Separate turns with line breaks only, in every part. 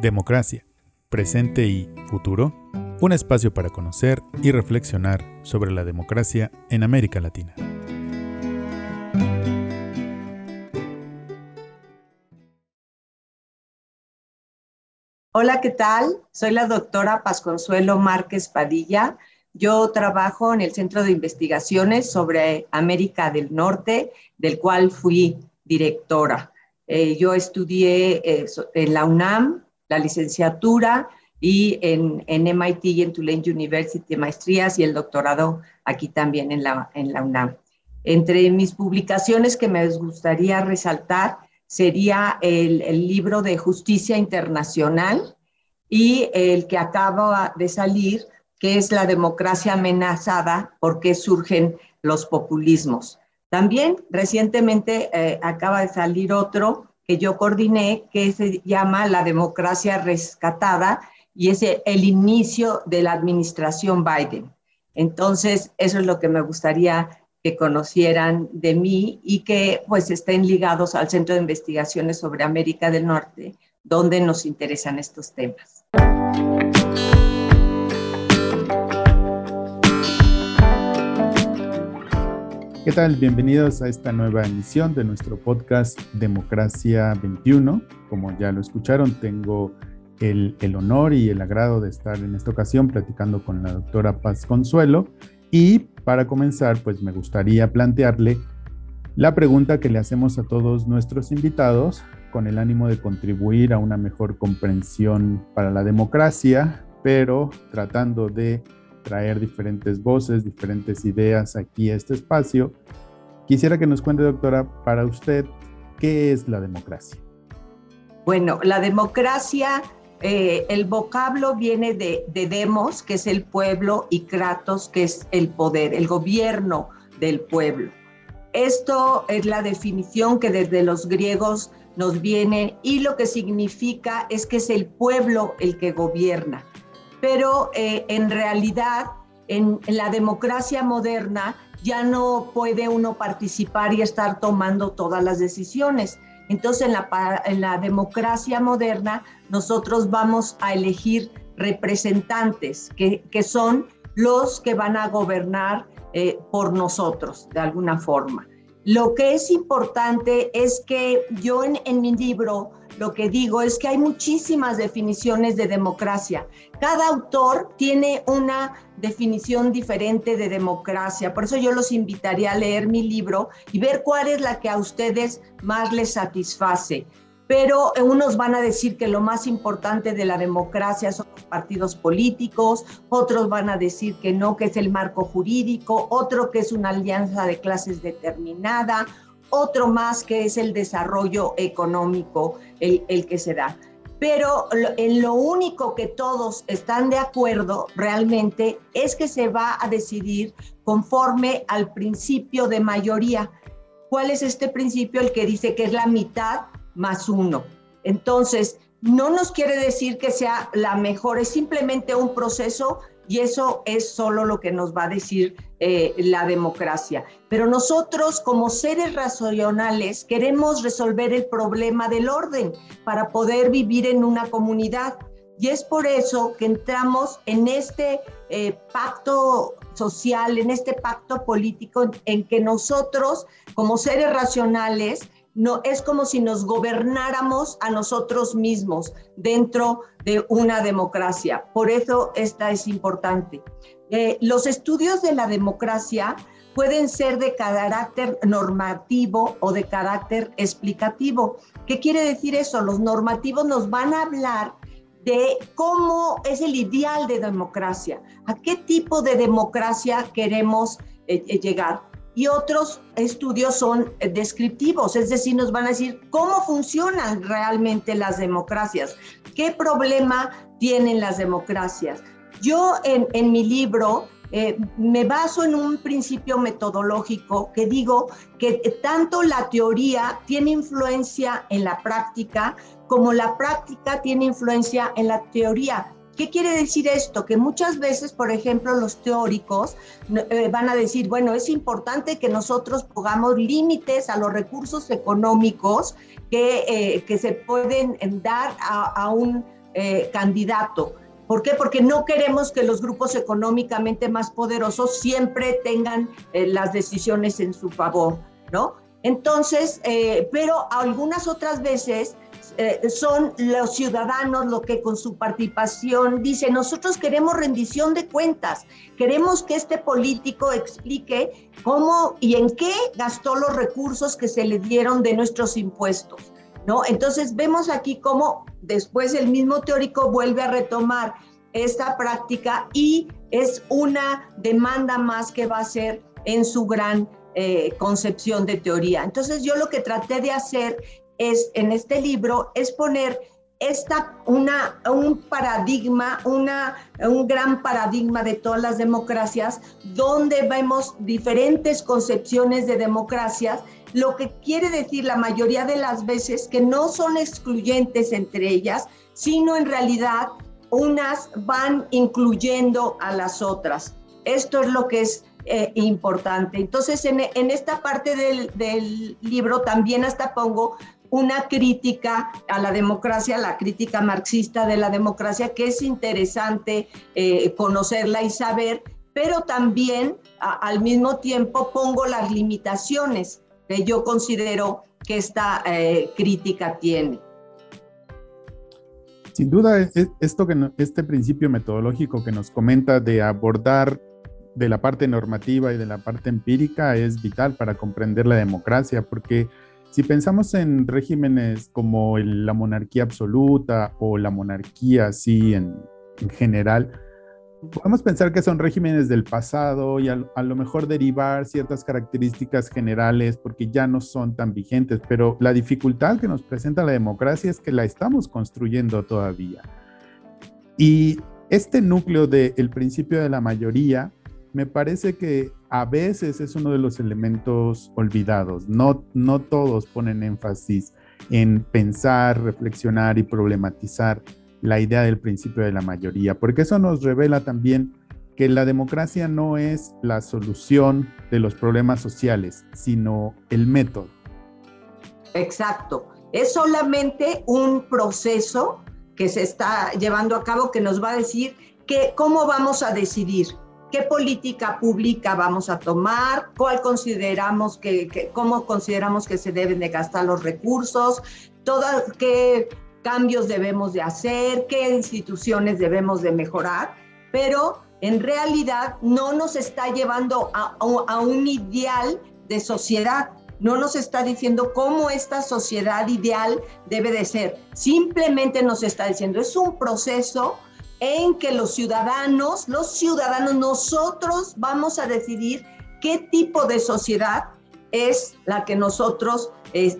Democracia, presente y futuro. Un espacio para conocer y reflexionar sobre la democracia en América Latina.
Hola, ¿qué tal? Soy la doctora Pasconsuelo Márquez Padilla. Yo trabajo en el Centro de Investigaciones sobre América del Norte, del cual fui directora. Eh, yo estudié eh, en la UNAM, la licenciatura, y en, en, MIT y en Tulane University maestrías y el doctorado aquí también en la, en la UNAM. Entre mis publicaciones que me gustaría resaltar sería el, libro de Justicia Internacional y el que acaba de salir, que es La democracia amenazada, por qué surgen los populismos. También recientemente eh, acaba de salir otro que yo coordiné que se llama La democracia rescatada y es el inicio de la administración Biden. Entonces, eso es lo que me gustaría que conocieran de mí y que pues estén ligados al Centro de Investigaciones sobre América del Norte, donde nos interesan estos temas.
¿Qué tal? Bienvenidos a esta nueva emisión de nuestro podcast Democracia 21. Como ya lo escucharon, tengo el, el, honor y el agrado de estar en esta ocasión platicando con la doctora Paz Consuelo. Y para comenzar, pues me gustaría plantearle la pregunta que le hacemos a todos nuestros invitados con el ánimo de contribuir a una mejor comprensión para la democracia, pero tratando de traer diferentes voces, diferentes ideas aquí a este espacio. Quisiera que nos cuente, doctora, para usted, ¿qué es la democracia?
Bueno, la democracia, eh, el vocablo viene de, de demos, que es el pueblo, y kratos, que es el poder, el gobierno del pueblo. Esto es la definición que desde los griegos nos viene y lo que significa es que es el pueblo el que gobierna pero eh, en realidad en, la democracia moderna ya no puede uno participar y estar tomando todas las decisiones. Entonces en la, democracia moderna nosotros vamos a elegir representantes que, son los que van a gobernar eh, por nosotros de alguna forma. Lo que es importante es que yo en mi libro lo que digo es que hay muchísimas definiciones de democracia. Cada autor tiene una definición diferente de democracia. Por eso yo los invitaría a leer mi libro y ver cuál es la que a ustedes más les satisface. Pero unos van a decir que lo más importante de la democracia son los partidos políticos, otros van a decir que no, que es el marco jurídico, otro que es una alianza de clases determinada, otro más que es el desarrollo económico, el, que se da. Pero en lo único que todos están de acuerdo realmente es que se va a decidir conforme al principio de mayoría. ¿Cuál es este principio? El que dice que es la mitad más uno. Entonces, no nos quiere decir que sea la mejor, es simplemente un proceso y eso es solo lo que nos va a decir eh, la democracia. Pero nosotros como seres racionales queremos resolver el problema del orden para poder vivir en una comunidad. Y es por eso que entramos en este eh, pacto social, en este pacto político en que nosotros como seres racionales no, es como si nos gobernáramos a nosotros mismos dentro de una democracia. Por eso esta es importante. Eh, los estudios de la democracia pueden ser de carácter normativo o de carácter explicativo. ¿Qué quiere decir eso? Los normativos nos van a hablar de cómo es el ideal de democracia, a qué tipo de democracia queremos eh, eh, llegar y otros estudios son descriptivos, es decir, nos van a decir cómo funcionan realmente las democracias, qué problema tienen las democracias. Yo en, mi libro eh, me baso en un principio metodológico que digo que tanto la teoría tiene influencia en la práctica como la práctica tiene influencia en la teoría. ¿Qué quiere decir esto? Que muchas veces, por ejemplo, los teóricos eh, van a decir, bueno, es importante que nosotros pongamos límites a los recursos económicos que, eh, que se pueden dar a, un eh, candidato. ¿Por qué? Porque no queremos que los grupos económicamente más poderosos siempre tengan eh, las decisiones en su favor, ¿no? Entonces, eh, pero algunas otras veces eh, son los ciudadanos los que con su participación dicen, nosotros queremos rendición de cuentas, queremos que este político explique cómo y en qué gastó los recursos que se le dieron de nuestros impuestos. ¿No? Entonces vemos aquí cómo después el mismo teórico vuelve a retomar esta práctica y es una demanda más que va a ser en su gran eh, concepción de teoría. Entonces yo lo que traté de hacer es en este libro es poner esta, una, un paradigma, una, un gran paradigma de todas las democracias, donde vemos diferentes concepciones de democracias, lo que quiere decir la mayoría de las veces que no son excluyentes entre ellas, sino en realidad unas van incluyendo a las otras. Esto es lo que es eh, importante. Entonces, en, en esta parte del, del, libro también hasta pongo una crítica a la democracia, la crítica marxista de la democracia, que es interesante eh, conocerla y saber, pero también al mismo tiempo pongo las limitaciones que yo considero que esta eh, crítica tiene.
Sin duda, e, e, esto que este principio metodológico que nos comenta de abordar de la parte normativa y de la parte empírica es vital para comprender la democracia, porque si pensamos en regímenes como la monarquía absoluta o la monarquía así en, general, podemos pensar que son regímenes del pasado y a, lo mejor derivar ciertas características generales porque ya no son tan vigentes, pero la dificultad que nos presenta la democracia es que la estamos construyendo todavía. Y este núcleo del principio de la mayoría me parece que a veces es uno de los elementos olvidados. No, no todos ponen énfasis en pensar, reflexionar y problematizar la idea del principio de la mayoría, porque eso nos revela también que la democracia no es la solución de los problemas sociales, sino el método.
Exacto. Es solamente un proceso que se está llevando a cabo que nos va a decir que cómo vamos a decidir qué política pública vamos a tomar, cuál consideramos que, cómo consideramos que se deben de gastar los recursos, todas, qué cambios debemos de hacer, qué instituciones debemos de mejorar, pero en realidad no nos está llevando a, a un ideal de sociedad, no nos está diciendo cómo esta sociedad ideal debe de ser, simplemente nos está diciendo, es un proceso en que los ciudadanos, los ciudadanos, nosotros vamos a decidir qué tipo de sociedad es la que nosotros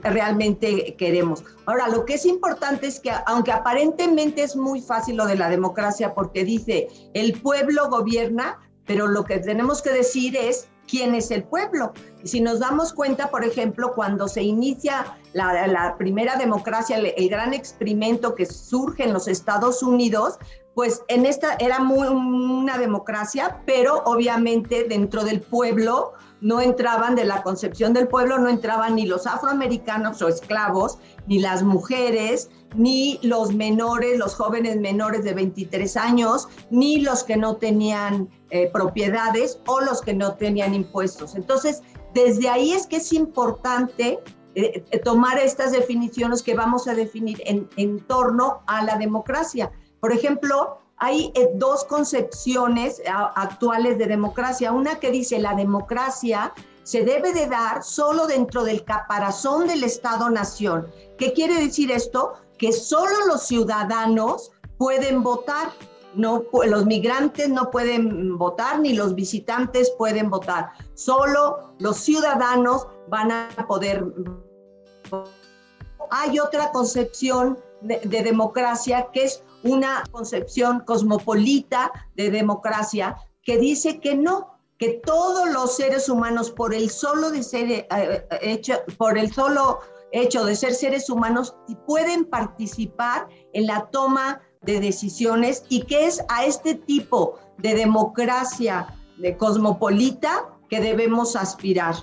realmente queremos. Ahora, lo que es importante es que, aunque aparentemente es muy fácil lo de la democracia, porque dice el pueblo gobierna, pero lo que tenemos que decir es quién es el pueblo. Si nos damos cuenta, por ejemplo, cuando se inicia la, primera democracia, el, gran experimento que surge en los Estados Unidos, pues en esta era muy, una democracia, pero obviamente dentro del pueblo no entraban, de la concepción del pueblo, no entraban ni los afroamericanos o esclavos, ni las mujeres, ni los menores, los jóvenes menores de 23 años, ni los que no tenían eh, propiedades o los que no tenían impuestos. Entonces, desde ahí es que es importante eh, eh, tomar estas definiciones que vamos a definir en, en torno a la democracia por ejemplo, hay eh, dos concepciones actuales de democracia. Una que dice la democracia se debe de dar solo dentro del caparazón del Estado-Nación. ¿Qué quiere decir esto? Que solo los ciudadanos pueden votar. No, los migrantes no pueden votar ni los visitantes pueden votar. Solo los ciudadanos van a poder. Hay otra concepción de democracia que es una concepción cosmopolita de democracia que dice que no, que todos los seres humanos por el solo de ser eh, eh, hecho, por el solo hecho de ser seres humanos pueden participar en la toma de decisiones y que es a este tipo de democracia de cosmopolita que debemos aspirar.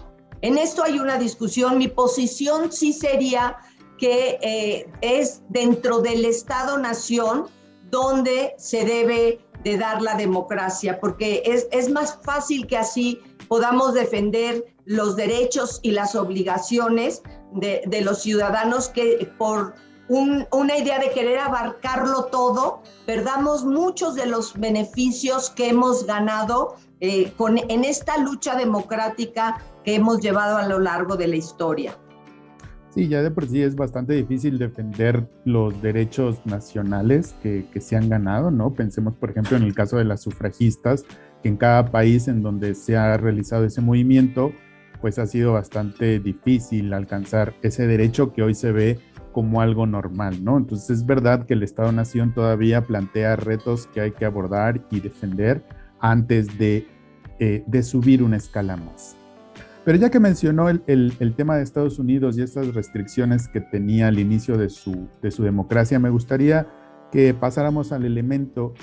En esto hay una discusión, mi posición sí sería que eh, es dentro del Estado-Nación dónde se debe de dar la democracia, porque es, es más fácil que así podamos defender los derechos y las obligaciones de, de los ciudadanos que por una idea de querer abarcarlo todo, perdamos muchos de los beneficios que hemos ganado eh, con, en esta lucha democrática que hemos llevado a lo largo de la historia.
Sí, ya de por sí es bastante difícil defender los derechos nacionales que, se han ganado, ¿no? Pensemos, por ejemplo, en el caso de las sufragistas, que en cada país en donde se ha realizado ese movimiento, pues ha sido bastante difícil alcanzar ese derecho que hoy se ve como algo normal, ¿no? Entonces es verdad que el Estado-Nación todavía plantea retos que hay que abordar y defender antes de, eh, de subir una escala más. Pero ya que mencionó el, tema de Estados Unidos y estas restricciones que tenía al inicio de su, de su democracia, me gustaría que pasáramos al elemento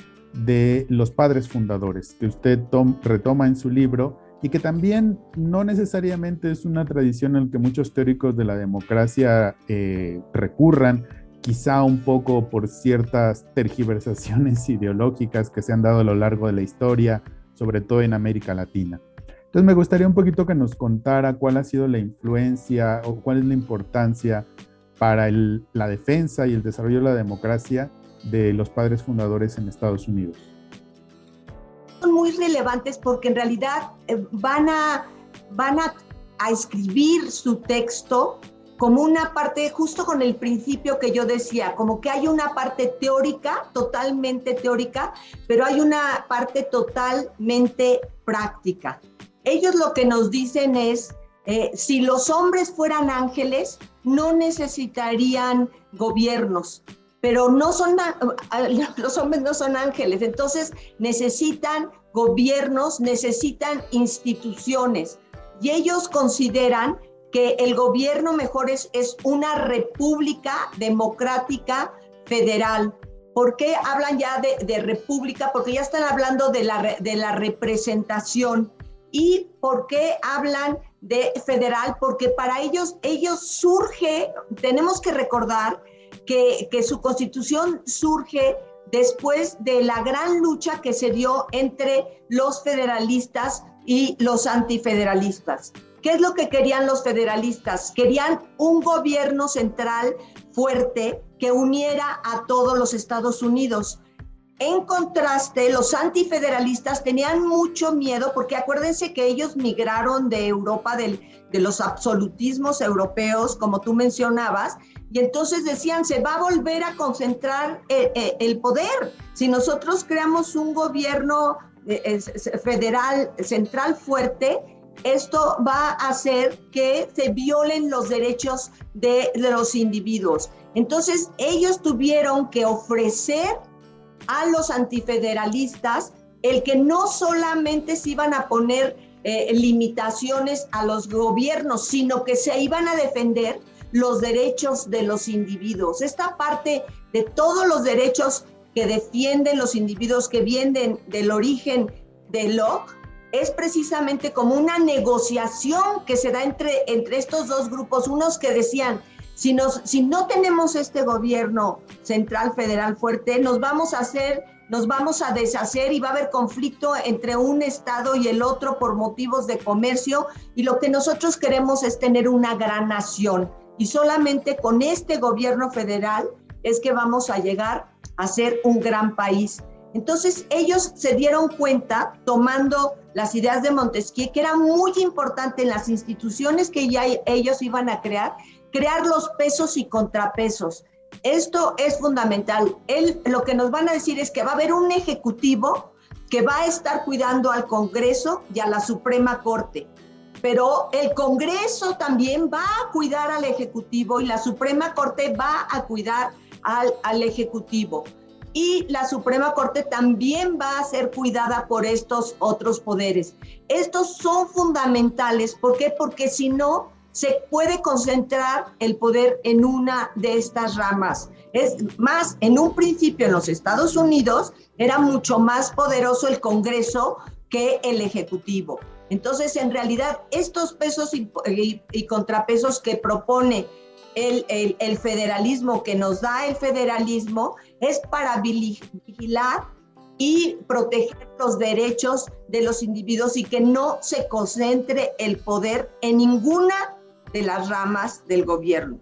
de los padres fundadores, que usted retoma en su libro y que también no necesariamente es una tradición en la que muchos teóricos de la democracia eh, recurran, quizá un poco por ciertas tergiversaciones ideológicas que se han dado a lo largo de la historia, sobre todo en América Latina. Entonces me gustaría un poquito que nos contara cuál ha sido la influencia o cuál es la importancia para la defensa y el desarrollo de la democracia de los padres fundadores en Estados Unidos.
Son muy relevantes porque en realidad eh, van a, escribir su texto como una parte, justo con el principio que yo decía, como que hay una parte teórica, totalmente teórica, pero hay una parte totalmente práctica. Ellos lo que nos dicen es, eh, si los hombres fueran ángeles, no necesitarían gobiernos, pero no son, los hombres no son ángeles, entonces necesitan gobiernos, necesitan instituciones. Y ellos consideran que el gobierno mejor es, es una república democrática federal. ¿Por qué hablan ya de, de república? Porque ya están hablando de la, de la representación. ¿Y por qué hablan de federal? Porque para ellos, ellos surge, tenemos que recordar que, que su constitución surge después de la gran lucha que se dio entre los federalistas y los antifederalistas. ¿Qué es lo que querían los federalistas? Querían un gobierno central fuerte que uniera a todos los Estados Unidos. En contraste, los antifederalistas tenían mucho miedo porque acuérdense que ellos migraron de Europa, de los absolutismos europeos, como tú mencionabas, y entonces decían, se va a volver a concentrar eh, eh, el poder. Si nosotros creamos un gobierno eh, federal central fuerte, esto va a hacer que se violen los derechos de los individuos. Entonces, ellos tuvieron que ofrecer a los antifederalistas el que no solamente se iban a poner eh, limitaciones a los gobiernos, sino que se iban a defender los derechos de los individuos. Esta parte de todos los derechos que defienden los individuos que vienen del origen de Locke es precisamente como una negociación que se da entre, entre estos dos grupos, unos que decían, si, nos, si no tenemos este gobierno central federal fuerte, nos vamos a hacer, nos vamos a deshacer y va a haber conflicto entre un estado y el otro por motivos de comercio y lo que nosotros queremos es tener una gran nación y solamente con este gobierno federal es que vamos a llegar a ser un gran país. Entonces ellos se dieron cuenta, tomando las ideas de Montesquieu, que era muy importante en las instituciones que ya ellos iban a crear, crear los pesos y contrapesos. Esto es fundamental. Él, lo que nos van a decir es que va a haber un ejecutivo que va a estar cuidando al Congreso y a la Suprema Corte. Pero el Congreso también va a cuidar al Ejecutivo y la Suprema Corte va a cuidar al, al Ejecutivo. Y la Suprema Corte también va a ser cuidada por estos otros poderes. Estos son fundamentales. ¿Por qué? Porque si no, se puede concentrar el poder en una de estas ramas. Es más, en un principio en los Estados Unidos era mucho más poderoso el Congreso que el Ejecutivo. Entonces, en realidad, estos pesos y, contrapesos que propone el, federalismo que nos da el federalismo es para vigilar y proteger los derechos de los individuos y que no se concentre el poder en ninguna de las ramas del gobierno.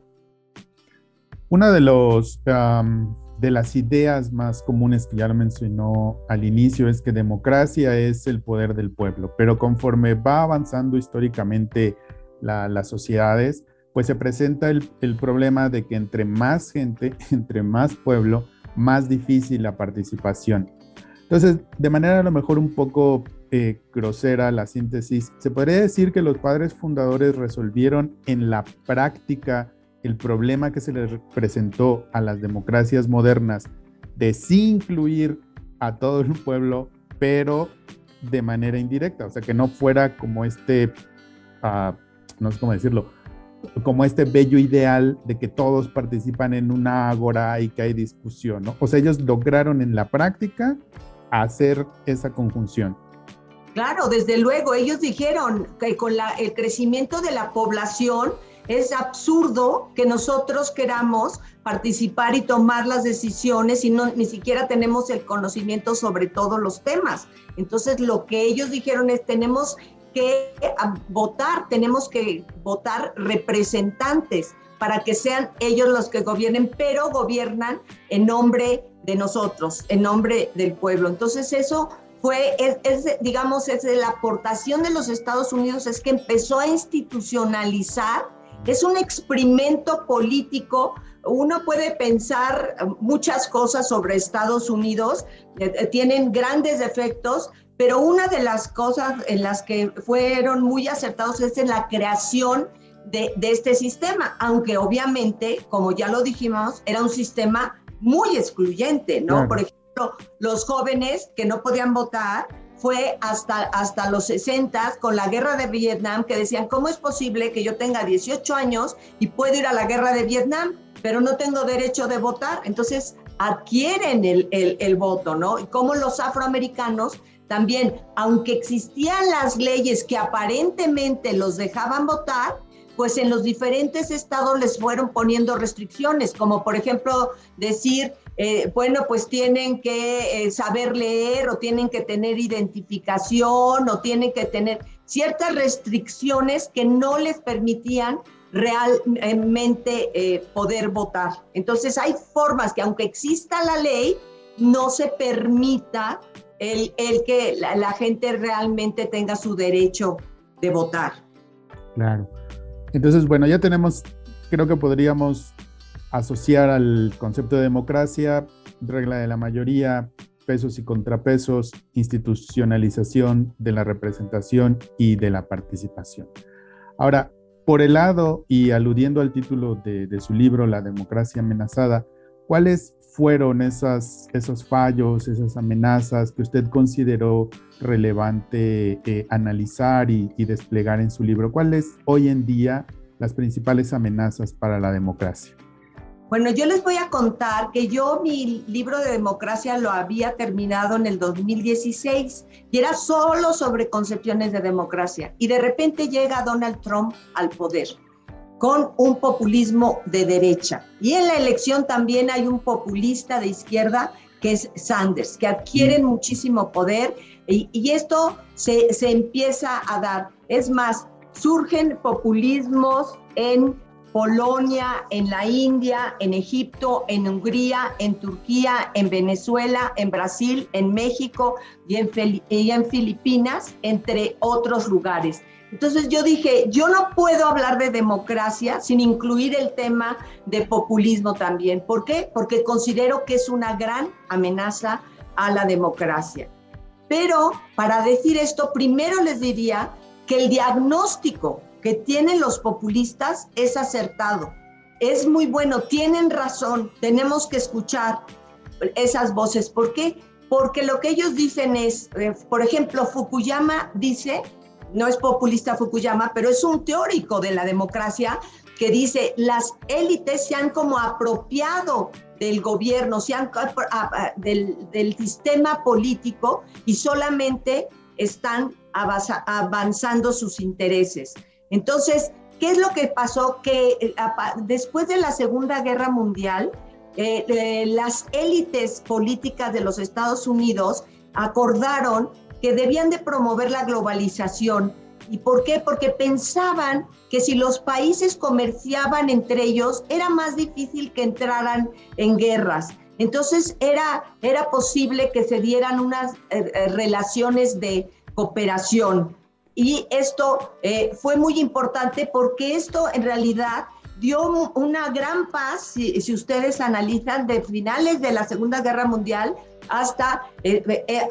Una de los de las ideas más comunes que ya lo mencionó al inicio es que democracia es el poder del pueblo, pero conforme va avanzando históricamente las sociedades, pues se presenta el, problema de que entre más gente, entre más pueblo, más difícil la participación. Entonces, de manera a lo mejor un poco eh, grosera la síntesis, se podría decir que los padres fundadores resolvieron en la práctica el problema que se les presentó a las democracias modernas de sí incluir a todo el pueblo, pero de manera indirecta, o sea, que no fuera como este, uh, no sé cómo decirlo, como este bello ideal de que todos participan en una agora y que hay discusión, ¿no? O sea, ellos lograron en la práctica hacer esa conjunción.
Claro, desde luego, ellos dijeron que con el crecimiento de la población, es absurdo que nosotros queramos participar y tomar las decisiones y no, ni siquiera tenemos el conocimiento sobre todos los temas. Entonces, lo que ellos dijeron es, tenemos que votar, tenemos que votar representantes para que sean ellos los que gobiernen, pero gobiernan en nombre de nosotros, en nombre del pueblo. Entonces, eso fue, es, digamos, es de la aportación de los Estados Unidos, es que empezó a institucionalizar es un experimento político. Uno puede pensar muchas cosas sobre Estados Unidos, eh, eh, tienen grandes efectos, pero una de las cosas en las que fueron muy acertados es en la creación de, este sistema, aunque obviamente, como ya lo dijimos, era un sistema muy excluyente, ¿no? Por ejemplo, los jóvenes que no podían votar, fue hasta, hasta los 60 con la guerra de Vietnam que decían, ¿cómo es posible que yo tenga 18 años y puedo ir a la guerra de Vietnam, pero no tengo derecho de votar? Entonces adquieren el, el, el voto, ¿no? Y como los afroamericanos también, aunque existían las leyes que aparentemente los dejaban votar, pues en los diferentes estados les fueron poniendo restricciones, como por ejemplo decir, eh, bueno, pues tienen que eh, saber leer o tienen que tener identificación o tienen que tener ciertas restricciones que no les permitían realmente eh, poder votar. Entonces hay formas que aunque exista la ley, no se permita el, que la, la gente realmente tenga su derecho de votar.
Claro. Entonces, bueno, ya tenemos, creo que podríamos asociar al concepto de democracia, regla de la mayoría, pesos y contrapesos, institucionalización de la representación y de la participación. Ahora, por el lado y aludiendo al título de, su libro, La democracia amenazada, ¿cuáles fueron esos fallos, esas amenazas que usted consideró relevante eh, analizar y, y desplegar en su libro? ¿Cuáles hoy en día las principales amenazas para la democracia?
Bueno, yo les voy a contar que yo mi libro de democracia lo había terminado en el 2016 y era solo sobre concepciones de democracia. Y de repente llega Donald Trump al poder con un populismo de derecha. Y en la elección también hay un populista de izquierda que es Sanders, que adquieren mm. muchísimo poder y, y esto se, se empieza a dar. Es más, surgen populismos en Polonia, en la India, en Egipto, en Hungría, en Turquía, en Venezuela, en Brasil, en México y en, y en Filipinas, entre otros lugares. Entonces yo dije, yo no puedo hablar de democracia sin incluir el tema de populismo también. ¿Por qué? Porque considero que es una gran amenaza a la democracia. Pero para decir esto, primero les diría que el diagnóstico que tienen los populistas es acertado. Es muy bueno, tienen razón, tenemos que escuchar esas voces. ¿Por qué? Porque lo que ellos dicen es, eh, por ejemplo, Fukuyama dice, no es populista Fukuyama, pero es un teórico de la democracia que dice, las élites se han como apropiado del gobierno, se han, del, del sistema político y solamente están avanzando sus intereses. Entonces, ¿qué es lo que pasó? Que eh, después de la Segunda Guerra Mundial, eh, las élites políticas de los Estados Unidos acordaron que debían de promover la globalización. ¿Y por qué? Porque pensaban que si los países comerciaban entre ellos, era más difícil que entraran en guerras. Entonces era, era posible que se dieran unas eh, relaciones de cooperación. Y esto eh, fue muy importante porque esto en realidad dio una gran paz, si, si, ustedes analizan, de finales de la Segunda Guerra Mundial hasta,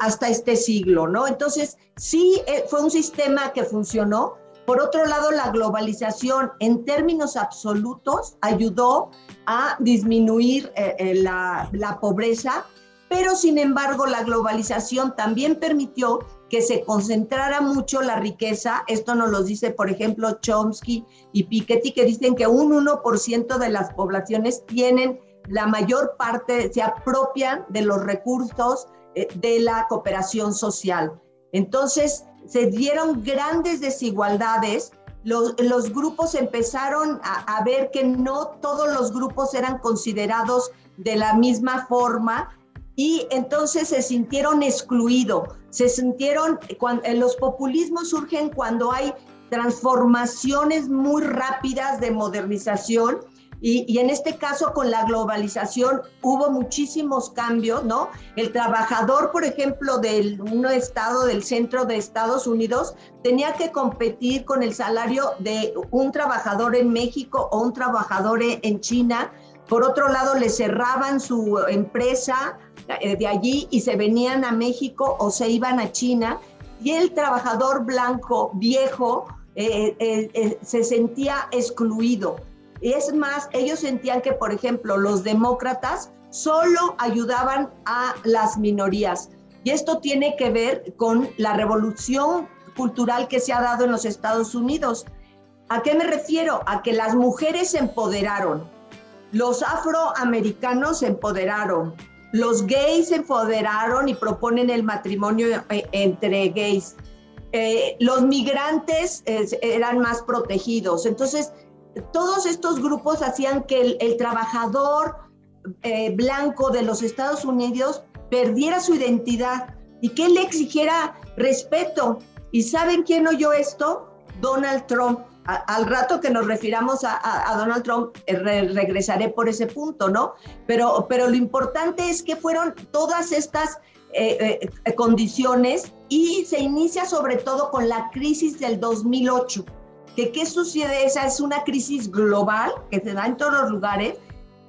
hasta este siglo, ¿no? Entonces, sí fue un sistema que funcionó. Por otro lado, la globalización en términos absolutos ayudó a disminuir eh, eh, la, la pobreza, pero sin embargo la globalización también permitió que se concentrara mucho la riqueza. Esto nos lo dice, por ejemplo, Chomsky y Piketty, que dicen que un 1% de las poblaciones tienen la mayor parte, se apropian de los recursos eh, de la cooperación social. Entonces, se dieron grandes desigualdades los, grupos empezaron a, ver que no todos los grupos eran considerados de la misma forma y entonces se sintieron excluidos, se sintieron, cuando, los populismos surgen cuando hay transformaciones muy rápidas de modernización y, en este caso, con la globalización, hubo muchísimos cambios, ¿no? El trabajador, por ejemplo, de un estado del centro de Estados Unidos, tenía que competir con el salario de un trabajador en México o un trabajador en China. Por otro lado, le cerraban su empresa eh, de allí y se venían a México o se iban a China. Y el trabajador blanco viejo eh, eh, se sentía excluido es más, ellos sentían que, por ejemplo, los demócratas solo ayudaban a las minorías. Y esto tiene que ver con la revolución cultural que se ha dado en los Estados Unidos. ¿A qué me refiero? A que las mujeres se empoderaron, los afroamericanos se empoderaron, los gays se empoderaron y proponen el matrimonio eh, entre gays. Eh, los migrantes eran más protegidos. Entonces, todos estos grupos hacían que el, trabajador eh, blanco de los Estados Unidos perdiera su identidad y que le exigiera respeto. ¿Y saben quién oyó esto? Donald Trump. Al rato que nos refiramos a, Donald Trump, eh, regresaré por ese punto, ¿no? Pero, pero lo importante es que fueron todas estas eh, condiciones y se inicia sobre todo con la crisis del 2008 que qué sucede, esa es una crisis global que se da en todos los lugares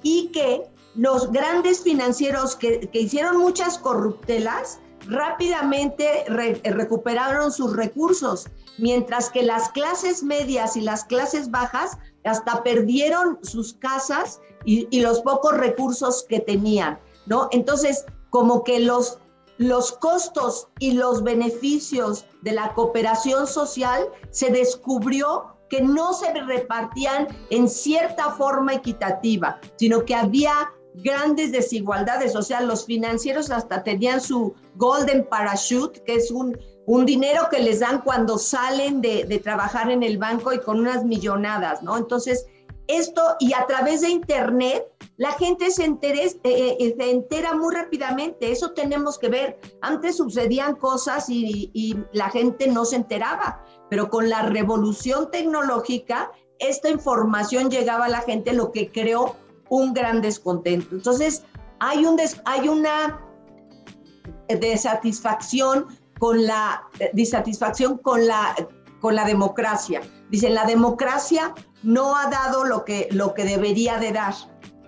y que los grandes financieros que, hicieron muchas corruptelas rápidamente recuperaron sus recursos, mientras que las clases medias y las clases bajas hasta perdieron sus casas y, los pocos recursos que tenían, ¿no? Entonces, como que los los costos y los beneficios de la cooperación social, se descubrió que no se repartían en cierta forma equitativa, sino que había grandes desigualdades, o sea, los financieros hasta tenían su golden parachute, que es un, un dinero que les dan cuando salen de, trabajar en el banco y con unas millonadas, ¿no? Entonces, esto y a través de Internet, la gente se, eh, eh, entera muy rápidamente. Eso tenemos que ver. Antes sucedían cosas y, la gente no se enteraba, pero con la revolución tecnológica, esta información llegaba a la gente, lo que creó un gran descontento. Entonces, hay, un hay una desatisfacción con la disatisfacción con la con la democracia. Dicen, la democracia no ha dado lo que, lo que debería de dar.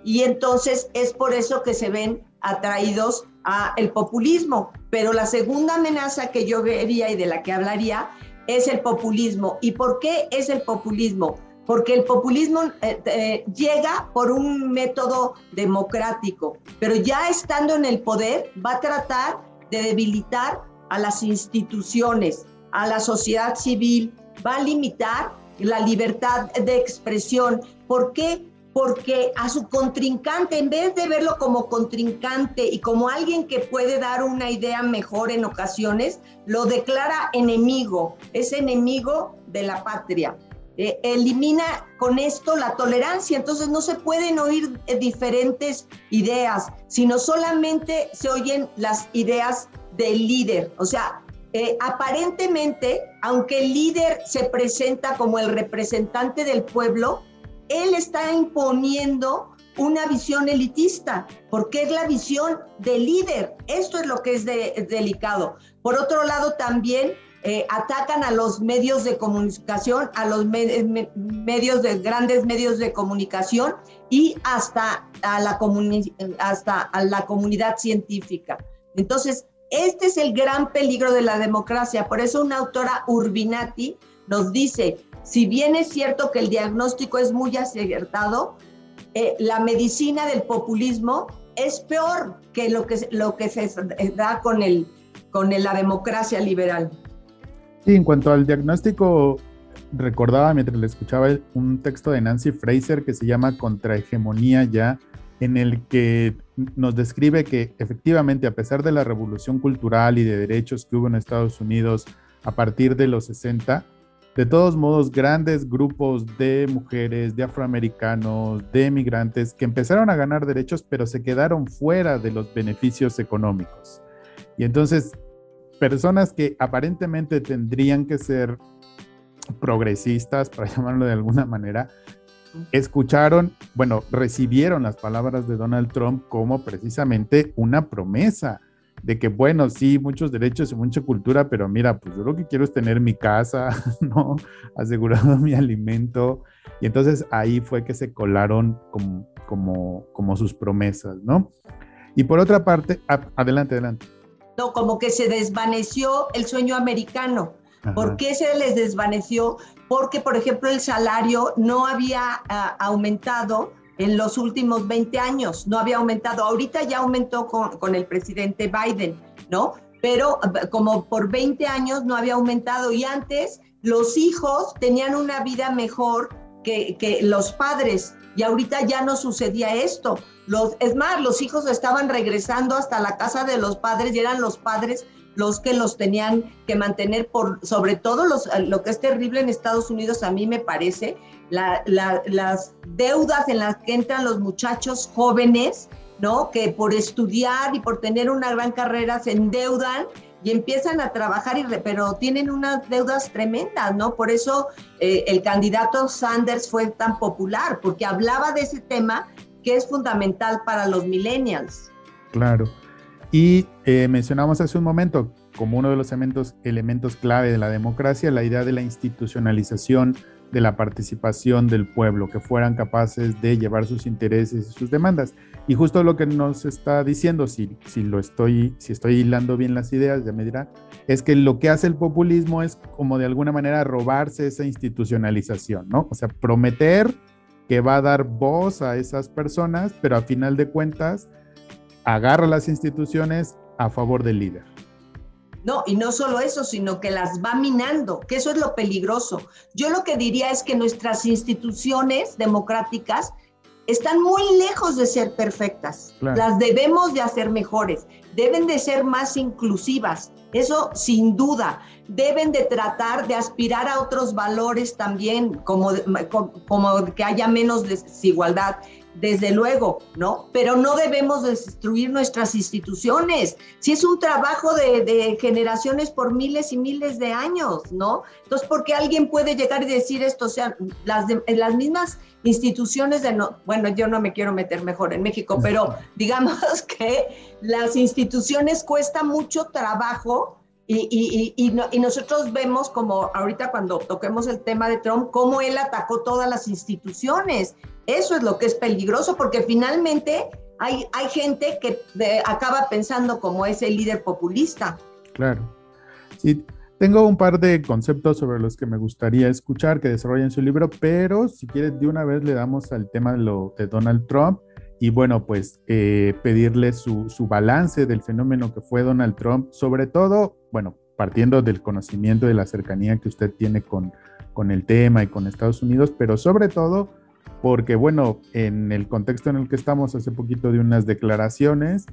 Y entonces es por eso que se ven atraídos a el populismo. Pero la segunda amenaza que yo vería y de la que hablaría es el populismo. ¿Y por qué es el populismo? Porque el populismo eh, eh, llega por un método democrático, pero ya estando en el poder va a tratar de debilitar a las instituciones, a la sociedad civil, va a limitar la libertad de expresión. ¿Por qué? Porque a su contrincante, en vez de verlo como contrincante y como alguien que puede dar una idea mejor en ocasiones, lo declara enemigo, es enemigo de la patria. eh, elimina con esto la tolerancia, entonces no se pueden oír eh, diferentes ideas, sino solamente se oyen las ideas del líder. O sea, eh, aparentemente, aunque el líder se presenta como el representante del pueblo, él está imponiendo una visión elitista, porque es la visión del líder. Esto es lo que es delicado. Por otro lado, también eh, atacan a los medios de comunicación, a los medios de grandes medios de comunicación y hasta a la, hasta a la comunidad científica. Entonces, este es el gran peligro de la democracia. Por eso una autora Urbinati nos dice, si bien es cierto que el diagnóstico es muy acertado, eh, la medicina del populismo es peor que lo que, se da con la democracia liberal.
Sí, en cuanto al diagnóstico, recordaba mientras le escuchaba un texto de Nancy Fraser que se llama Contrahegemonía ya, en el que nos describe que efectivamente a pesar de la revolución cultural y de derechos que hubo en Estados Unidos a partir de los 60, de todos modos grandes grupos de mujeres, de afroamericanos, de migrantes que empezaron a ganar derechos pero se quedaron fuera de los beneficios económicos. Y entonces personas que aparentemente tendrían que ser progresistas, para llamarlo de alguna manera, escucharon, bueno, recibieron las palabras de Donald Trump como precisamente una promesa de que, bueno, sí, muchos derechos y mucha cultura, pero mira, pues yo lo que quiero es tener mi casa, ¿no? Asegurado mi alimento. Y entonces ahí fue que se colaron como, como, como sus promesas, ¿no? Y por otra parte, adelante, adelante.
No, como que se desvaneció el sueño americano. ¿Por qué se les desvaneció? Porque, por ejemplo, el salario no había ah, aumentado en los últimos 20 años, no había aumentado. Ahorita ya aumentó con, con el presidente Biden, ¿no? Pero ah, como por 20 años no había aumentado y antes los hijos tenían una vida mejor que, que los padres y ahorita ya no sucedía esto. Es más, los hijos estaban regresando hasta la casa de los padres y eran los padres los que los tenían que mantener por, sobre todo los, lo que es terrible en Estados Unidos, a mí me parece, las deudas en las que entran los muchachos jóvenes, ¿no? Que por estudiar y por tener una gran carrera se endeudan y empiezan a trabajar, y, pero tienen unas deudas tremendas, ¿no? Por eso eh, el candidato Sanders fue tan popular, porque hablaba de ese tema que es fundamental para los millennials.
Claro. Y eh, mencionamos hace un momento como uno de los elementos, elementos clave de la democracia la idea de la institucionalización de la participación del pueblo, que fueran capaces de llevar sus intereses y sus demandas. Y justo lo que nos está diciendo, si, si lo estoy, si estoy hilando bien las ideas, ya me dirá, es que lo que hace el populismo es como de alguna manera robarse esa institucionalización, ¿no? O sea, prometer que va a dar voz a esas personas, pero a final de cuentas agarra las instituciones a favor del líder.
No, y no solo eso, sino que las va minando, que eso es lo peligroso. Yo lo que diría es que nuestras instituciones democráticas están muy lejos de ser perfectas. Las debemos de hacer mejores, deben de ser más inclusivas, eso sin duda. Deben de tratar de aspirar a otros valores también, como, como que haya menos desigualdad desde luego, ¿no? Pero no debemos destruir nuestras instituciones. Si es un trabajo de, generaciones por miles y miles de años, ¿no? Entonces, ¿por qué alguien puede llegar y decir esto? O sea, las, las mismas instituciones de no, bueno, yo no me quiero meter mejor en México, pero digamos que las instituciones cuesta mucho trabajo y, y, y, y, nosotros vemos como ahorita cuando toquemos el tema de Trump, cómo él atacó todas las instituciones. Eso es lo que es peligroso porque finalmente hay, hay gente que acaba pensando como ese líder populista.
Claro. Sí, tengo un par de conceptos sobre los que me gustaría escuchar que desarrollen su libro, pero si quieres de una vez le damos al tema de, lo, de Donald Trump y bueno, pues eh, pedirle su, su balance del fenómeno que fue Donald Trump, sobre todo, bueno, partiendo del conocimiento de la cercanía que usted tiene con, con el tema y con Estados Unidos, pero sobre todo porque, bueno, en el contexto en el que estamos hace poquito de unas declaraciones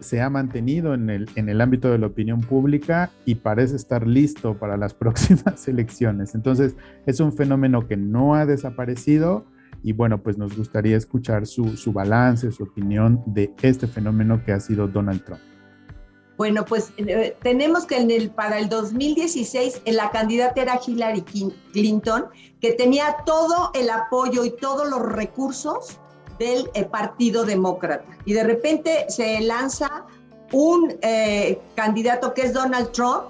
se ha mantenido en el, en el ámbito de la opinión pública y parece estar listo para las próximas elecciones. Entonces, es un fenómeno que no ha desaparecido y bueno, pues nos gustaría escuchar su, su balance, su opinión de este fenómeno que ha sido Donald Trump.
Bueno, pues eh, tenemos que en el, para el 2016 la candidata era Hillary Clinton, que tenía todo el apoyo y todos los recursos del eh, Partido Demócrata. Y de repente se lanza un eh, candidato que es Donald Trump,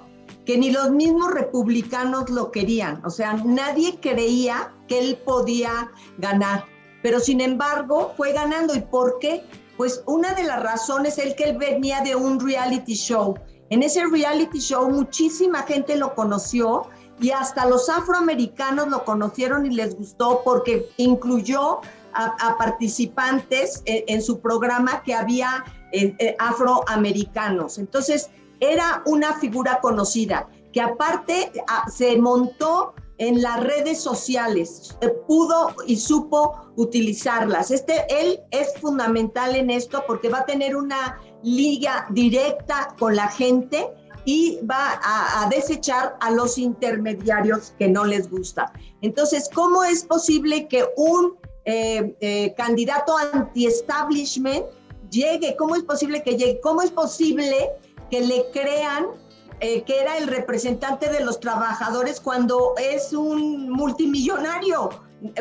que ni los mismos republicanos lo querían. O sea, nadie creía que él podía ganar. Pero sin embargo, fue ganando. ¿Y por qué? Pues una de las razones es que él venía de un reality show. En ese reality show muchísima gente lo conoció y hasta los afroamericanos lo conocieron y les gustó porque incluyó a, participantes en, su programa que había eh, eh, afroamericanos. Entonces, era una figura conocida que aparte se montó en las redes sociales, pudo y supo utilizarlas. Este, él es fundamental en esto porque va a tener una liga directa con la gente y va a, desechar a los intermediarios que no les gusta. Entonces, ¿cómo es posible que un eh, eh, candidato anti-establishment llegue? ¿Cómo es posible que llegue? ¿Cómo es posible que le crean eh, que era el representante de los trabajadores cuando es un multimillonario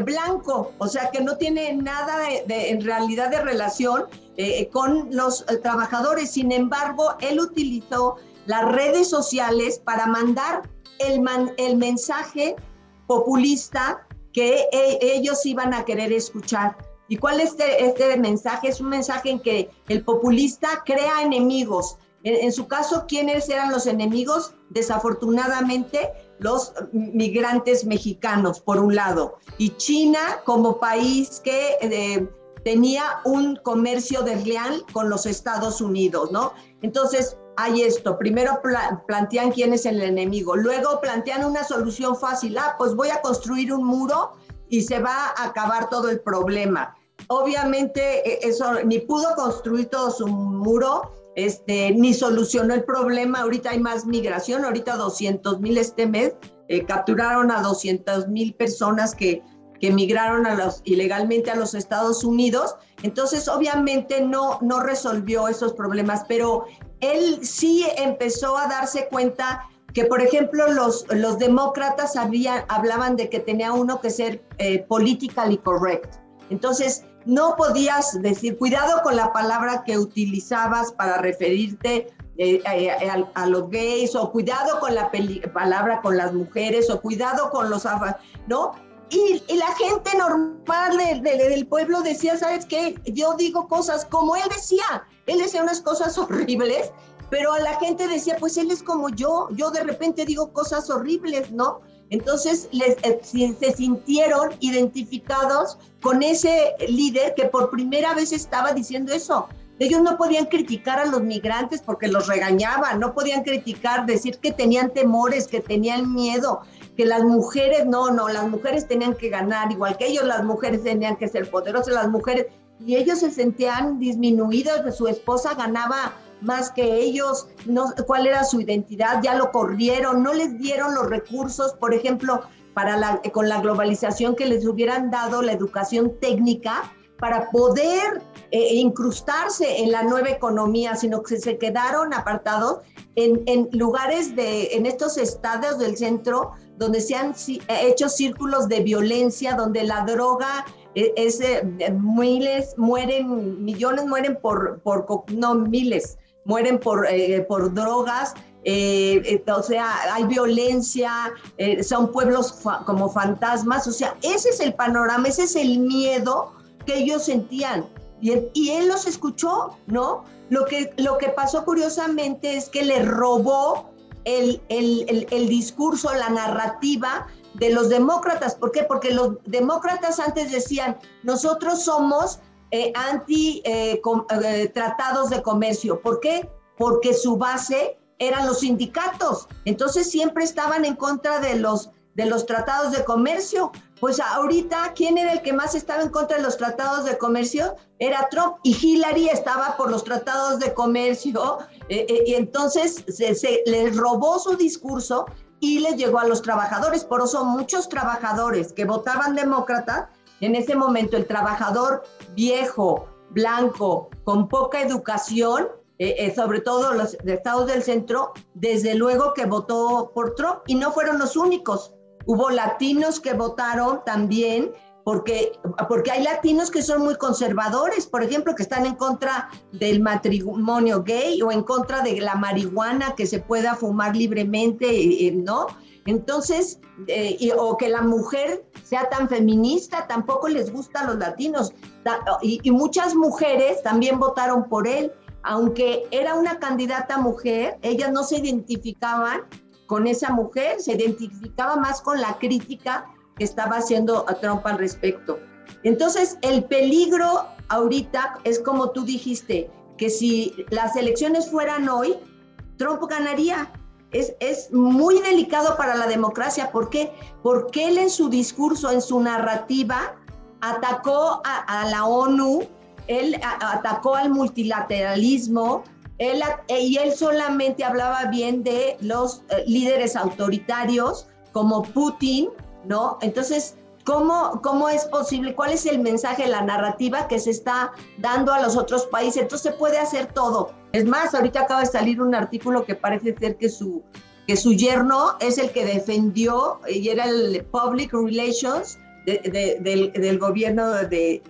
blanco, o sea que no tiene nada de, en realidad de relación eh, con los eh, trabajadores. Sin embargo, él utilizó las redes sociales para mandar el, el mensaje populista que ellos iban a querer escuchar. ¿Y cuál es este, este mensaje? Es un mensaje en que el populista crea enemigos, en, su caso, ¿quiénes eran los enemigos? Desafortunadamente, los migrantes mexicanos, por un lado, y China como país que eh, tenía un comercio desleal con los Estados Unidos, ¿no? Entonces, hay esto, primero plantean quién es el enemigo, luego plantean una solución fácil, ah, pues voy a construir un muro y se va a acabar todo el problema. Obviamente, e, eso ni pudo construir todo su muro, este, ni solucionó el problema. Ahorita hay más migración, ahorita 200 mil este mes, eh, capturaron a 200 mil personas que, que migraron a los, ilegalmente a los Estados Unidos. Entonces, obviamente no, no resolvió esos problemas, pero él sí empezó a darse cuenta que, por ejemplo, los, los demócratas hablaban de que tenía uno que ser eh, politically correct. Entonces, no podías decir, cuidado con la palabra que utilizabas para referirte eh, eh, a, los gays, o cuidado con la palabra con las mujeres, o cuidado con los... ¿No? Y, la gente normal del pueblo decía, ¿sabes qué? Yo digo cosas como él decía, él decía unas cosas horribles, pero a la gente decía, pues él es como yo, yo de repente digo cosas horribles, ¿no? Entonces eh, se sintieron identificados con ese líder que por primera vez estaba diciendo eso. Ellos no podían criticar a los migrantes porque los regañaban, no podían criticar, decir que tenían temores, que tenían miedo, que las mujeres, no, no, las mujeres tenían que ganar, igual que ellos, las mujeres tenían que ser poderosas, las mujeres, y ellos se sentían disminuidos, su esposa ganaba más que ellos, no, cuál era su identidad, ya lo corrieron, no les dieron los recursos, por ejemplo, para la, con la globalización que les hubieran dado la educación técnica para poder eh, incrustarse en la nueva economía, sino que se quedaron apartados en, lugares de, en estos estados del centro donde se han hecho círculos de violencia, donde la droga e, es, eh, miles mueren, millones mueren por, por, no miles, mueren por, eh, por drogas, eh, eh, o sea, hay violencia, son pueblos como fantasmas, o sea, ese es el panorama, ese es el miedo que ellos sentían. Y él los escuchó, ¿no? Lo que, lo que pasó curiosamente es que le robó el, el, el, el discurso, la narrativa de los demócratas. ¿Por qué? Porque los demócratas antes decían, nosotros somos eh, anti eh, eh, tratados de comercio. ¿Por qué? Porque su base eran los sindicatos. Entonces siempre estaban en contra de los, de los tratados de comercio, Pues ahorita, ¿quién era el que más estaba en contra de los tratados de comercio? Era Trump y Hillary estaba por los tratados de comercio eh, eh, y entonces se, se les robó su discurso y les llegó a los trabajadores. Por eso muchos trabajadores que votaban demócrata, en ese momento el trabajador viejo, blanco, con poca educación, eh, sobre todo los estados del centro, desde luego que votó por Trump y no fueron los únicos. Hubo latinos que votaron también, porque, porque hay latinos que son muy conservadores, por ejemplo, que están en contra del matrimonio gay o en contra de la marihuana que se pueda fumar libremente, eh, eh, ¿no? Entonces, eh, o que la mujer sea tan feminista, tampoco les gusta a los latinos. Y, muchas mujeres también votaron por él, aunque era una candidata mujer, ellas no se identificaban con esa mujer, se identificaba más con la crítica que estaba haciendo a Trump al respecto. Entonces, el peligro ahorita es como tú dijiste, que si las elecciones fueran hoy, Trump ganaría. Es, es muy delicado para la democracia. ¿Por qué? Porque él en su discurso, en su narrativa, atacó a, la ONU, él atacó al multilateralismo, él, eh, y él solamente hablaba bien de los eh, líderes autoritarios como Putin, ¿no? Entonces, ¿cómo, ¿cómo es posible? ¿Cuál es el mensaje, la narrativa que se está dando a los otros países? Entonces se puede hacer todo. Es más, ahorita acaba de salir un artículo que parece ser que su, que su yerno es el que defendió y era el Public Relations del, del gobierno de,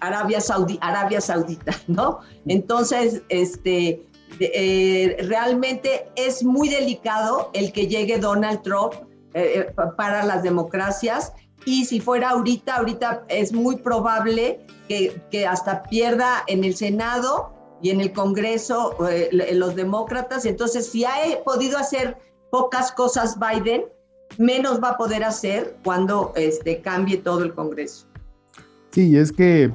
Arabia, Arabia Saudita, ¿no? Entonces, este, eh, realmente es muy delicado el que llegue Donald Trump eh, eh, para las democracias y si fuera ahorita, ahorita es muy probable que, que hasta pierda en el Senado y en el Congreso los demócratas. Entonces, si ha podido hacer pocas cosas Biden, menos va a poder hacer cuando este, cambie todo el Congreso.
Sí, es que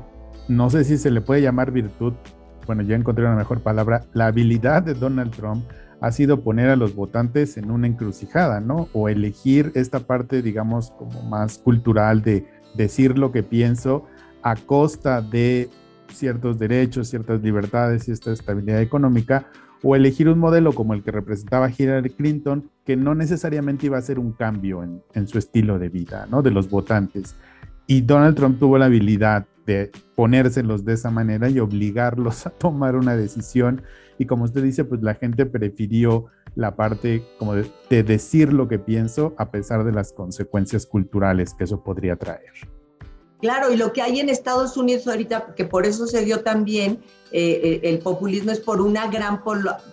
no sé si se le puede llamar virtud, bueno, ya encontré una mejor palabra, la habilidad de Donald Trump ha sido poner a los votantes en una encrucijada, ¿no? O elegir esta parte, digamos, como más cultural de decir lo que pienso a costa de ciertos derechos, ciertas libertades y esta estabilidad económica, o elegir un modelo como el que representaba Hillary Clinton, que no necesariamente iba a ser un cambio en, en su estilo de vida, ¿no? De los votantes. Y Donald Trump tuvo la habilidad de ponérselos de esa manera y obligarlos a tomar una decisión. Y como usted dice, pues la gente prefirió la parte como de, decir lo que pienso a pesar de las consecuencias culturales que eso podría traer.
Claro, y lo que hay en Estados Unidos ahorita, que por eso se dio también eh, eh, el populismo, es por una gran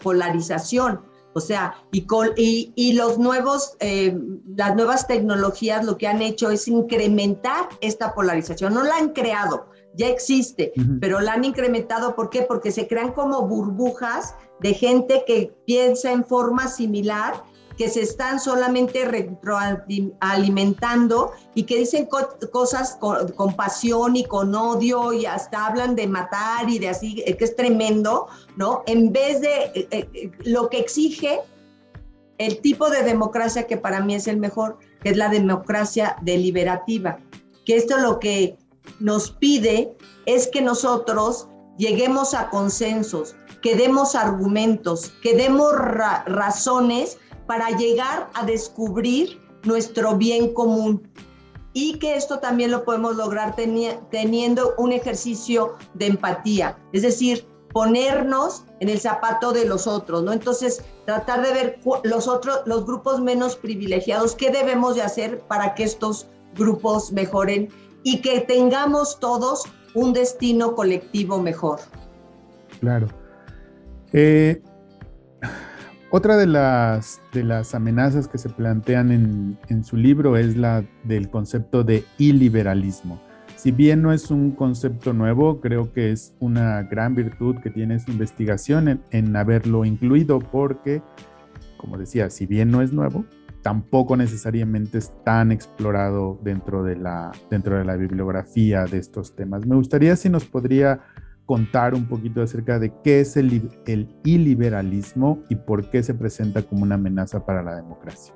polarización. O sea, y, y, y los nuevos, eh, las nuevas tecnologías lo que han hecho es incrementar esta polarización. No la han creado, ya existe, pero la han incrementado. ¿Por qué? Porque se crean como burbujas de gente que piensa en forma similar que se están solamente retroalimentando y que dicen cosas con, pasión y con odio y hasta hablan de matar y de así, eh, que es tremendo, ¿no? En vez de eh, eh, lo que exige el tipo de democracia que para mí es el mejor, que es la democracia deliberativa, que esto lo que nos pide es que nosotros lleguemos a consensos, que demos argumentos, que demos razones para llegar a descubrir nuestro bien común y que esto también lo podemos lograr teniendo un ejercicio de empatía, es decir, ponernos en el zapato de los otros, ¿no? Entonces, tratar de ver los otros, los grupos menos privilegiados, qué debemos de hacer para que estos grupos mejoren y que tengamos todos un destino colectivo mejor.
Claro. Eh, otra de las, de las amenazas que se plantean en, su libro es la del concepto de iliberalismo. Si bien no es un concepto nuevo, creo que es una gran virtud que tiene su investigación en, en haberlo incluido porque, como decía, si bien no es nuevo, tampoco necesariamente es tan explorado dentro de la, dentro de la bibliografía de estos temas. Me gustaría si nos podría contar un poquito acerca de qué es el, el iliberalismo y por qué se presenta como una amenaza para la democracia.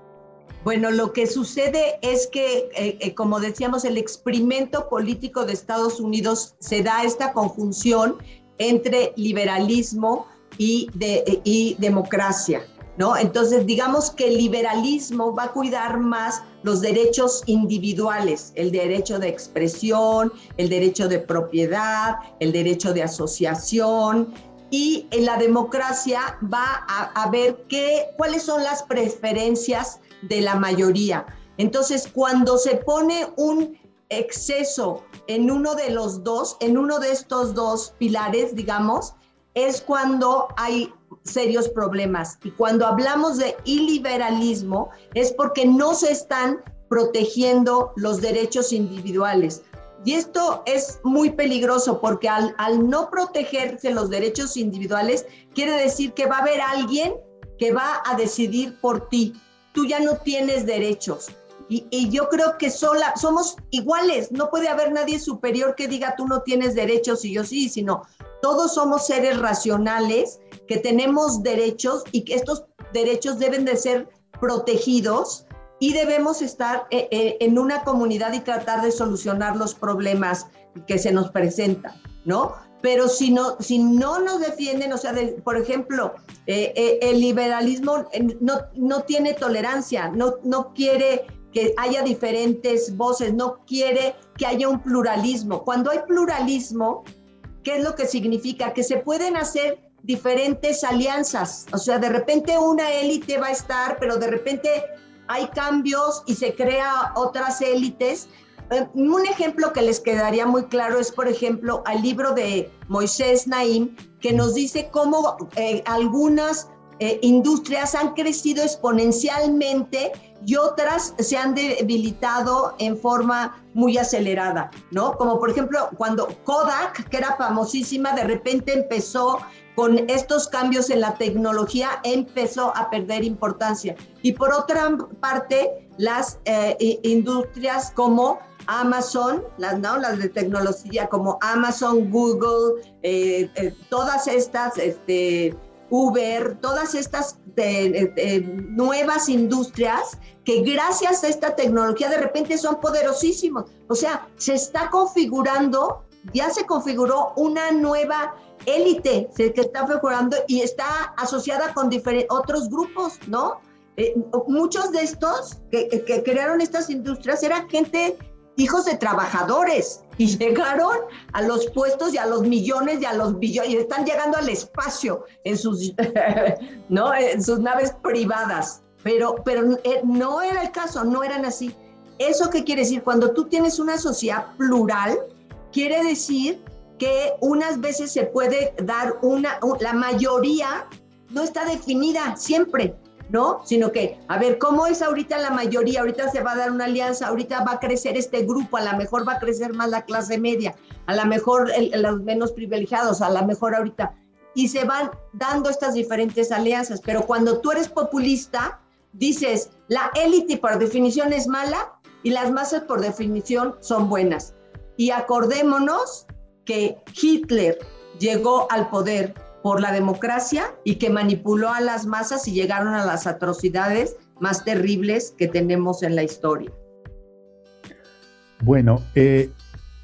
Bueno, lo que sucede es que, eh, eh, como decíamos, el experimento político de Estados Unidos se da esta conjunción entre liberalismo y, de, y democracia. ¿No? Entonces, digamos que el liberalismo va a cuidar más los derechos individuales, el derecho de expresión, el derecho de propiedad, el derecho de asociación, y en la democracia va a, ver qué, cuáles son las preferencias de la mayoría. Entonces, cuando se pone un exceso en uno de los dos, en uno de estos dos pilares, digamos, es cuando hay serios problemas. Y cuando hablamos de iliberalismo es porque no se están protegiendo los derechos individuales. Y esto es muy peligroso porque al, no protegerse los derechos individuales, quiere decir que va a haber alguien que va a decidir por ti. Tú ya no tienes derechos. Y, yo creo que sola, somos iguales, no puede haber nadie superior que diga tú no tienes derechos y yo sí, sino todos somos seres racionales que tenemos derechos y que estos derechos deben de ser protegidos y debemos estar eh, eh, en una comunidad y tratar de solucionar los problemas que se nos presentan, ¿no? Pero si no, si no nos defienden, o sea, por ejemplo, eh, el liberalismo no, no tiene tolerancia, no, no quiere que haya diferentes voces, no quiere que haya un pluralismo. Cuando hay pluralismo, ¿Qué es lo que significa? Que se pueden hacer diferentes alianzas. O sea, de repente una élite va a estar, pero de repente hay cambios y se crea otras élites. Eh, un ejemplo que les quedaría muy claro es, por ejemplo, al libro de Moisés Naim, que nos dice cómo eh, algunas eh, industrias han crecido exponencialmente y otras se han debilitado en forma muy acelerada, ¿no? Como por ejemplo cuando Kodak, que era famosísima, de repente empezó con estos cambios en la tecnología, empezó a perder importancia. Y por otra parte, las eh, industrias como Amazon, las, ¿no? las de tecnología como Amazon, Google, eh, todas estas, este, Uber, todas estas nuevas industrias que gracias a esta tecnología de repente son poderosísimos. O sea, se está configurando, ya se configuró una nueva élite que está configurando y está asociada con otros grupos, ¿no? Eh, muchos de estos que, que crearon estas industrias eran gente hijos de trabajadores y llegaron a los puestos y a los millones y a los billones y están llegando al espacio en sus, ¿no? en sus naves privadas. Pero, pero eh, no era el caso, no eran así. ¿Eso qué quiere decir? Cuando tú tienes una sociedad plural, quiere decir que unas veces se puede dar una, la mayoría no está definida siempre. ¿no? Sino que, a ver, ¿cómo es ahorita la mayoría? Ahorita se va a dar una alianza, ahorita va a crecer este grupo, a lo mejor va a crecer más la clase media, a lo mejor los menos privilegiados, a lo mejor ahorita. Y se van dando estas diferentes alianzas, pero cuando tú eres populista, dices, la élite por definición es mala y las masas por definición son buenas. Y acordémonos que Hitler llegó al poder por la democracia y que manipuló a las masas y llegaron a las atrocidades más terribles que tenemos en la historia.
Bueno, eh,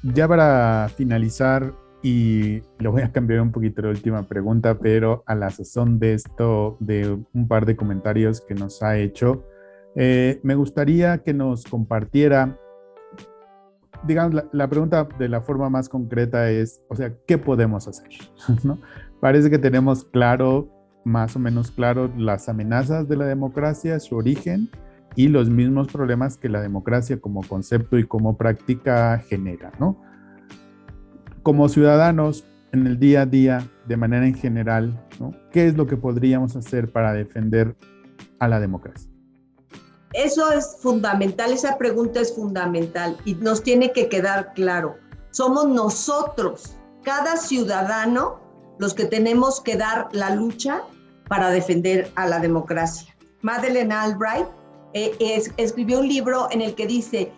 ya para finalizar, y le voy a cambiar un poquito la última pregunta, pero a la sazón de esto, de un par de comentarios que nos ha hecho, eh, me gustaría que nos compartiera, digamos, la, la, pregunta de la forma más concreta es, o sea, ¿qué podemos hacer? ¿No? Parece que tenemos claro, más o menos claro, las amenazas de la democracia, su origen y los mismos problemas que la democracia como concepto y como práctica genera, ¿no? Como ciudadanos, en el día a día, de manera en general, ¿no? ¿qué es lo que podríamos hacer para defender a la democracia?
Eso es fundamental, esa pregunta es fundamental y nos tiene que quedar claro. Somos nosotros, cada ciudadano, los que tenemos que dar la lucha para defender a la democracia. Madeleine Albright eh, escribió un libro en el que dice,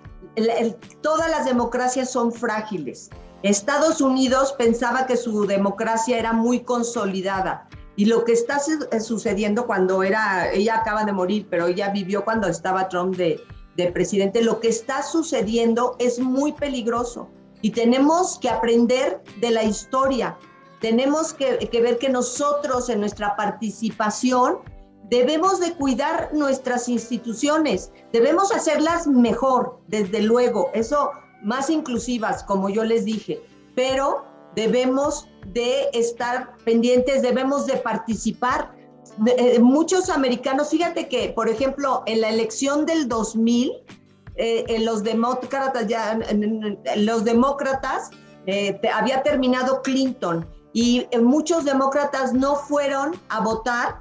todas las democracias son frágiles. Estados Unidos pensaba que su democracia era muy consolidada Y lo que está eh, sucediendo cuando era, ella acaba de morir, pero ella vivió cuando estaba Trump de, de presidente, lo que está sucediendo es muy peligroso. Y tenemos que aprender de la historia. Tenemos que, que, ver que nosotros en nuestra participación debemos de cuidar nuestras instituciones, debemos hacerlas mejor, desde luego, eso más inclusivas, como yo les dije, pero debemos de estar pendientes, debemos de participar. Eh, muchos americanos, fíjate que, por ejemplo, en la elección del 2000, eh, en los demócratas, ya, los demócratas, eh, había terminado Clinton y muchos demócratas no fueron a votar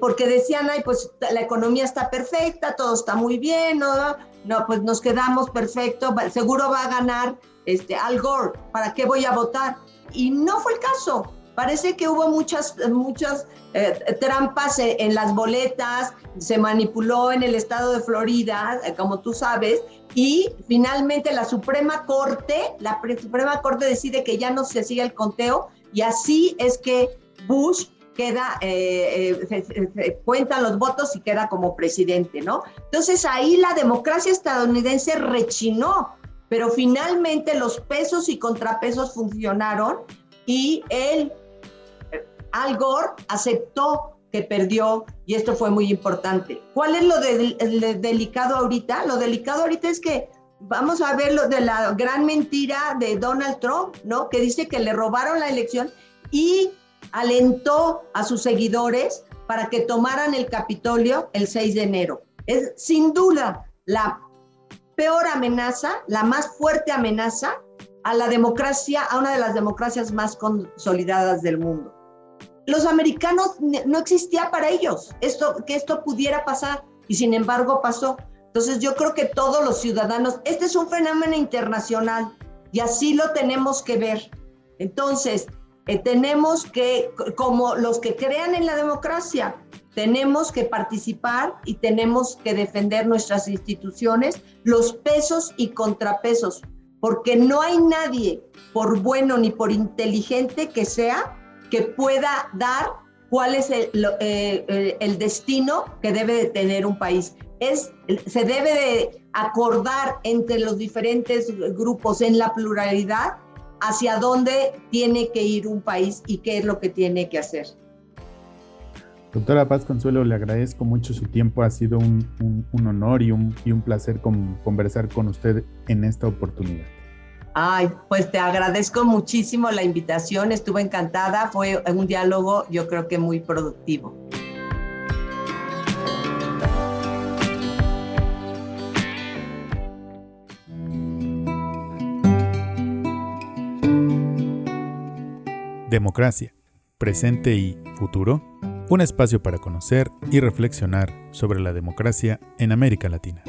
porque decían, ay, pues la economía está perfecta, todo está muy bien, no, no pues nos quedamos perfecto, seguro va a ganar este, Al Gore, ¿para qué voy a votar? Y no fue el caso. Parece que hubo muchas, muchas eh, trampas en, las boletas, se manipuló en el estado de Florida, eh, como tú sabes, y finalmente la Suprema Corte, la Suprema Corte decide que ya no se sigue el conteo y así es que Bush queda, eh, cuentan los votos y queda como presidente, ¿no? Entonces ahí la democracia estadounidense rechinó, pero finalmente los pesos y contrapesos funcionaron y él, Al Gore, aceptó que perdió y esto fue muy importante. ¿Cuál es lo, delicado ahorita? Lo delicado ahorita es que vamos a ver lo de la gran mentira de Donald Trump, ¿no? Que dice que le robaron la elección y alentó a sus seguidores para que tomaran el Capitolio el 6 de enero. Es sin duda la peor amenaza, la más fuerte amenaza a la democracia, a una de las democracias más consolidadas del mundo. Los americanos no existía para ellos esto, que esto pudiera pasar y sin embargo pasó. Entonces yo creo que todos los ciudadanos, este es un fenómeno internacional y así lo tenemos que ver. Entonces, eh, tenemos que, como los que crean en la democracia, tenemos que participar y tenemos que defender nuestras instituciones, los pesos y contrapesos, porque no hay nadie, por bueno ni por inteligente que sea, que pueda dar cuál es el, eh, el, destino que debe de tener un país. Es, se debe de acordar entre los diferentes grupos en la pluralidad hacia dónde tiene que ir un país y qué es lo que tiene que hacer.
Doctora Paz Consuelo, le agradezco mucho su tiempo. Ha sido un, honor y un, y un placer conversar con usted en esta oportunidad.
Ay, pues te agradezco muchísimo la invitación. Estuve encantada. Fue un diálogo, yo creo que muy productivo.
Democracia, presente y futuro un espacio para conocer y reflexionar sobre la democracia en América Latina.